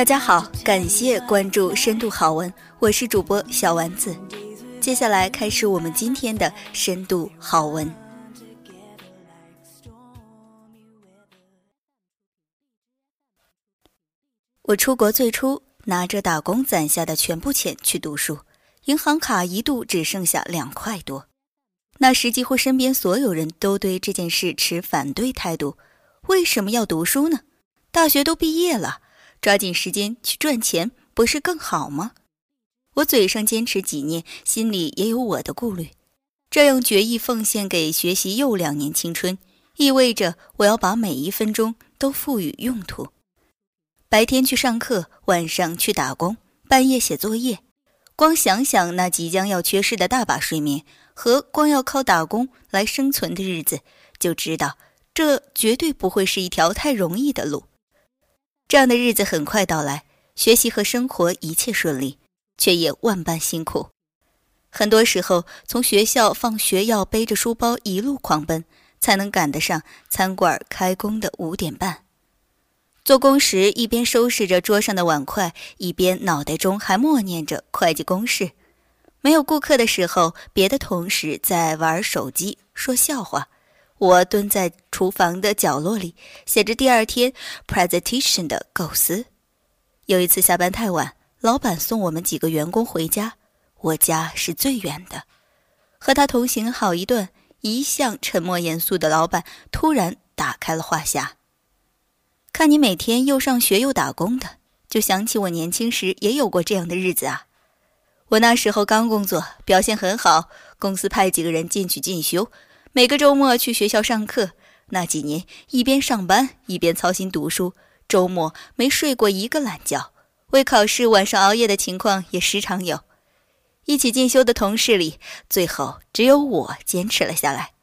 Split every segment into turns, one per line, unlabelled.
大家好，感谢关注深度好文，我是主播小丸子。接下来开始我们今天的深度好文。我出国最初拿着打工攒下的全部钱去读书，银行卡一度只剩下两块多。那时几乎身边所有人都对这件事持反对态度。为什么要读书呢？大学都毕业了，抓紧时间去赚钱不是更好吗？我嘴上坚持几年，心里也有我的顾虑。这样决意奉献给学习又两年青春，意味着我要把每一分钟都赋予用途。白天去上课，晚上去打工，半夜写作业。光想想那即将要缺失的大把睡眠和光要靠打工来生存的日子，就知道这绝对不会是一条太容易的路。这样的日子很快到来，学习和生活一切顺利，却也万般辛苦。很多时候，从学校放学要背着书包一路狂奔，才能赶得上餐馆开工的五点半。做工时，一边收拾着桌上的碗筷，一边脑袋中还默念着会计公式。没有顾客的时候，别的同事在玩手机、说笑话，我蹲在厨房的角落里写着第二天 presentation 的构思。有一次下班太晚，老板送我们几个员工回家，我家是最远的。和他同行好一段，一向沉默严肃的老板突然打开了话匣。看你每天又上学又打工的，就想起我年轻时也有过这样的日子啊。我那时候刚工作，表现很好，公司派几个人进去进修，每个周末去学校上课。那几年一边上班一边操心读书，周末没睡过一个懒觉，为考试晚上熬夜的情况也时常有。一起进修的同事里，最后只有我坚持了下来。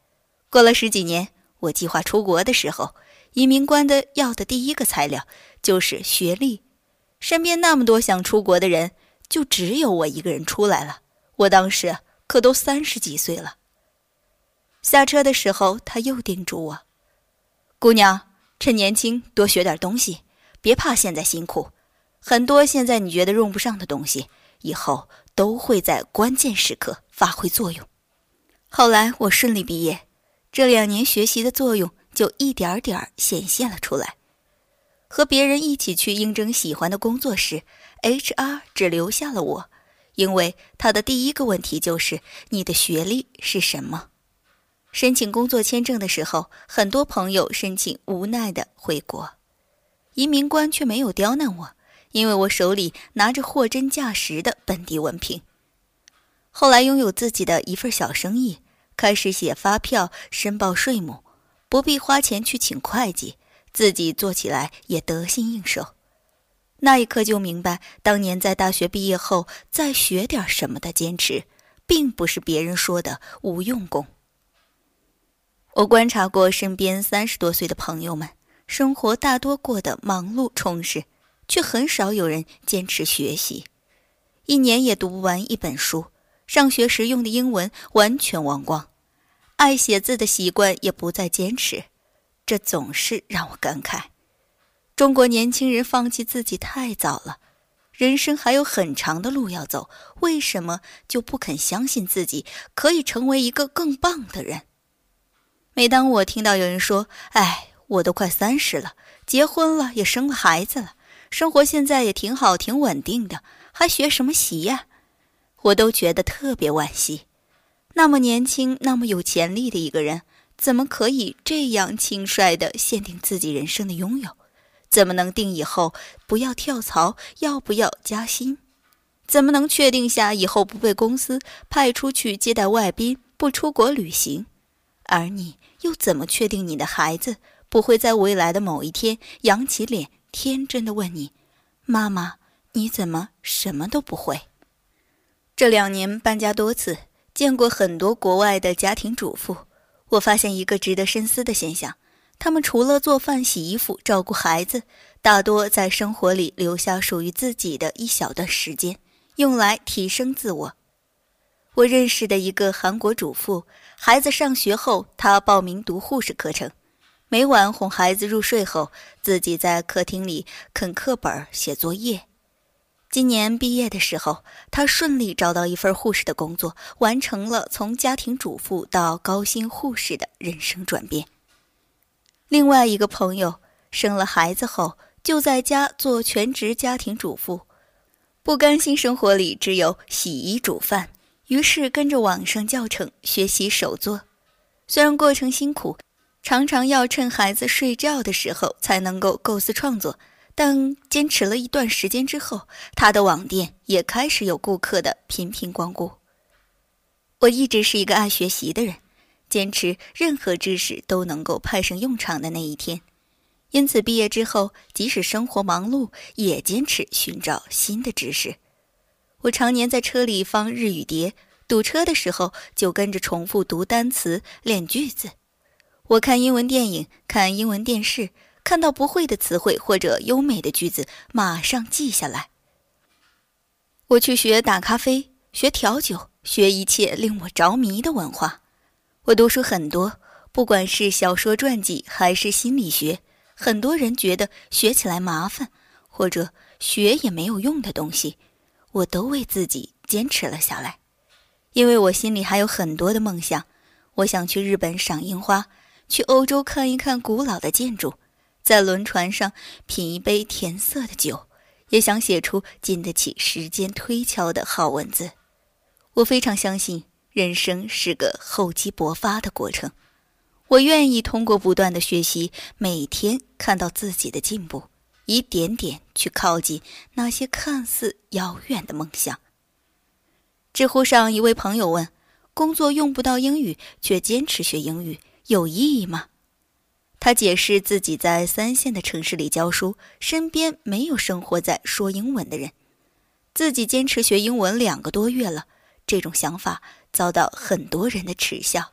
过了十几年，我计划出国的时候。移民官的要的第一个材料就是学历，身边那么多想出国的人，就只有我一个人出来了。我当时可都三十几岁了。下车的时候，他又叮嘱我：“姑娘，趁年轻多学点东西，别怕现在辛苦。很多现在你觉得用不上的东西，以后都会在关键时刻发挥作用。”后来我顺利毕业，这两年学习的作用。就一点点显现了出来。和别人一起去应征喜欢的工作时，HR 只留下了我，因为他的第一个问题就是你的学历是什么。申请工作签证的时候，很多朋友申请无奈的回国，移民官却没有刁难我，因为我手里拿着货真价实的本地文凭。后来拥有自己的一份小生意，开始写发票、申报税目。不必花钱去请会计，自己做起来也得心应手。那一刻就明白，当年在大学毕业后再学点什么的坚持，并不是别人说的无用功。我观察过身边三十多岁的朋友们，生活大多过得忙碌充实，却很少有人坚持学习，一年也读不完一本书，上学时用的英文完全忘光。爱写字的习惯也不再坚持，这总是让我感慨：中国年轻人放弃自己太早了，人生还有很长的路要走，为什么就不肯相信自己可以成为一个更棒的人？每当我听到有人说：“哎，我都快三十了，结婚了，也生了孩子了，生活现在也挺好，挺稳定的，还学什么习呀？”我都觉得特别惋惜。那么年轻、那么有潜力的一个人，怎么可以这样轻率地限定自己人生的拥有？怎么能定以后不要跳槽，要不要加薪？怎么能确定下以后不被公司派出去接待外宾，不出国旅行？而你又怎么确定你的孩子不会在未来的某一天扬起脸，天真的问你：“妈妈，你怎么什么都不会？”这两年搬家多次。见过很多国外的家庭主妇，我发现一个值得深思的现象：他们除了做饭、洗衣服、照顾孩子，大多在生活里留下属于自己的一小段时间，用来提升自我。我认识的一个韩国主妇，孩子上学后，她报名读护士课程，每晚哄孩子入睡后，自己在客厅里啃课本、写作业。今年毕业的时候，她顺利找到一份护士的工作，完成了从家庭主妇到高薪护士的人生转变。另外一个朋友生了孩子后，就在家做全职家庭主妇，不甘心生活里只有洗衣煮饭，于是跟着网上教程学习手作。虽然过程辛苦，常常要趁孩子睡觉的时候才能够构思创作，但坚持了一段时间之后，他的网店也开始有顾客的频频光顾。我一直是一个爱学习的人。坚持任何知识都能够派上用场的那一天，因此毕业之后，即使生活忙碌，也坚持寻找新的知识。我常年在车里放日语碟，堵车的时候就跟着重复读单词、练句子。我看英文电影、看英文电视，看到不会的词汇或者优美的句子，马上记下来。我去学打咖啡，学调酒，学一切令我着迷的文化。我读书很多，不管是小说传记还是心理学，很多人觉得学起来麻烦，或者学也没有用的东西，我都为自己坚持了下来。因为我心里还有很多的梦想，我想去日本赏樱花，去欧洲看一看古老的建筑，在轮船上品一杯甜涩的酒，也想写出经得起时间推敲的好文字。我非常相信。人生是个厚积薄发的过程，我愿意通过不断的学习，每天看到自己的进步，一点点去靠近那些看似遥远的梦想。知乎上一位朋友问：“工作用不到英语，却坚持学英语，有意义吗？”他解释自己在三线的城市里教书，身边没有生活在说英文的人，自己坚持学英文两个多月了。这种想法。遭到很多人的耻笑，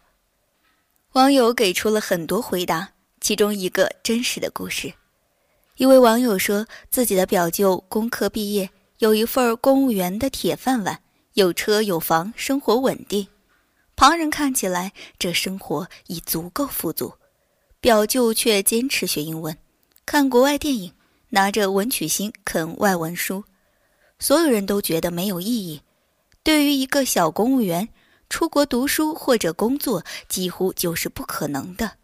网友给出了很多回答，其中一个真实的故事。一位网友说，自己的表舅工科毕业，有一份公务员的铁饭碗，有车有房，生活稳定。旁人看起来，这生活已足够富足，表舅却坚持学英文，看国外电影，拿着文曲星啃外文书。所有人都觉得没有意义。对于一个小公务员，出国读书或者工作几乎就是不可能的，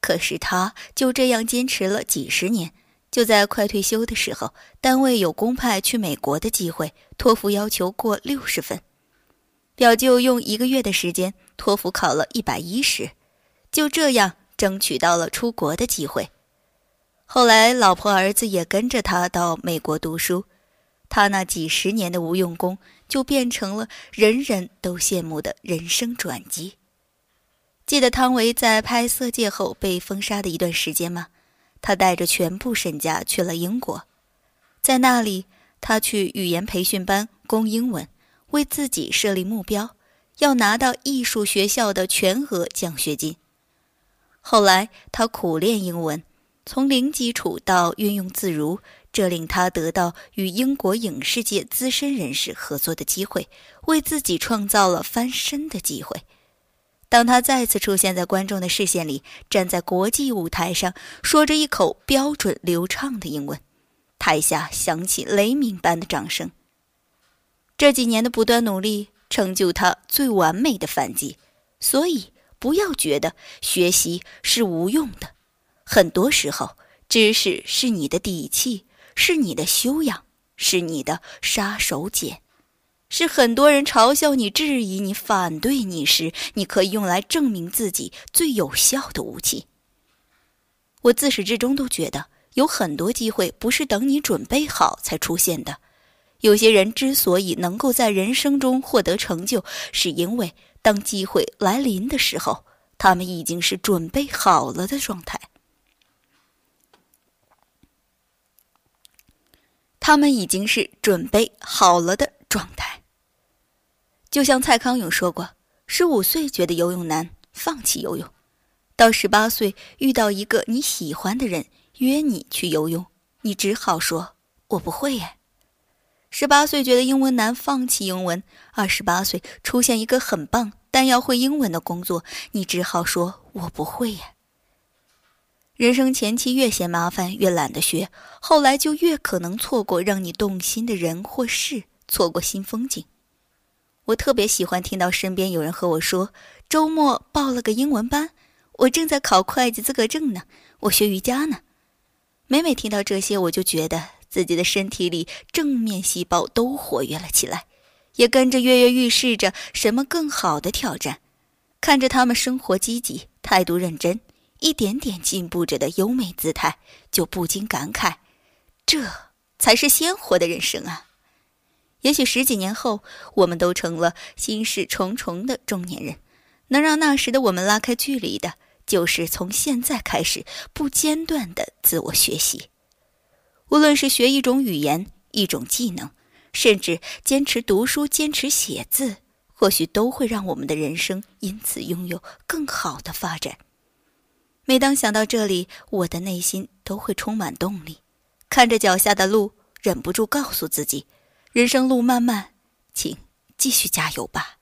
可是他就这样坚持了几十年。就在快退休的时候，单位有公派去美国的机会，托福要求过六十分，表舅用一个月的时间，托福考了一百一十，就这样争取到了出国的机会。后来，老婆儿子也跟着他到美国读书。他那几十年的无用功，就变成了人人都羡慕的人生转机。记得汤唯在拍《色戒》后被封杀的一段时间吗？他带着全部身家去了英国，在那里，他去语言培训班攻英文，为自己设立目标，要拿到艺术学校的全额奖学金。后来，他苦练英文，从零基础到运用自如。这令他得到与英国影视界资深人士合作的机会，为自己创造了翻身的机会。当他再次出现在观众的视线里，站在国际舞台上，说着一口标准流畅的英文，台下响起雷鸣般的掌声。这几年的不断努力，成就他最完美的反击。所以，不要觉得学习是无用的，很多时候，知识是你的底气。是你的修养，是你的杀手锏，是很多人嘲笑你、质疑你、反对你时，你可以用来证明自己最有效的武器。我自始至终都觉得，有很多机会不是等你准备好才出现的。有些人之所以能够在人生中获得成就，是因为当机会来临的时候，他们已经是准备好了的状态。他们已经是准备好了的状态。就像蔡康永说过：“十五岁觉得游泳难，放弃游泳；到十八岁遇到一个你喜欢的人约你去游泳，你只好说‘我不会耶’；十八岁觉得英文难，放弃英文；二十八岁出现一个很棒但要会英文的工作，你只好说‘我不会耶’。人生前期越嫌麻烦，越懒得学，后来就越可能错过让你动心的人或事，错过新风景。我特别喜欢听到身边有人和我说：“周末报了个英文班，我正在考会计资格证呢，我学瑜伽呢。”每每听到这些，我就觉得自己的身体里正面细胞都活跃了起来，也跟着跃跃欲试着什么更好的挑战。看着他们生活积极、态度认真、一点点进步着的优美姿态，就不禁感慨：这才是鲜活的人生啊！也许十几年后，我们都成了心事重重的中年人，能让那时的我们拉开距离的，就是从现在开始不间断的自我学习。无论是学一种语言、一种技能，甚至坚持读书、坚持写字，或许都会让我们的人生因此拥有更好的发展。每当想到这里，我的内心都会充满动力，看着脚下的路，忍不住告诉自己。人生路漫漫，请继续加油吧。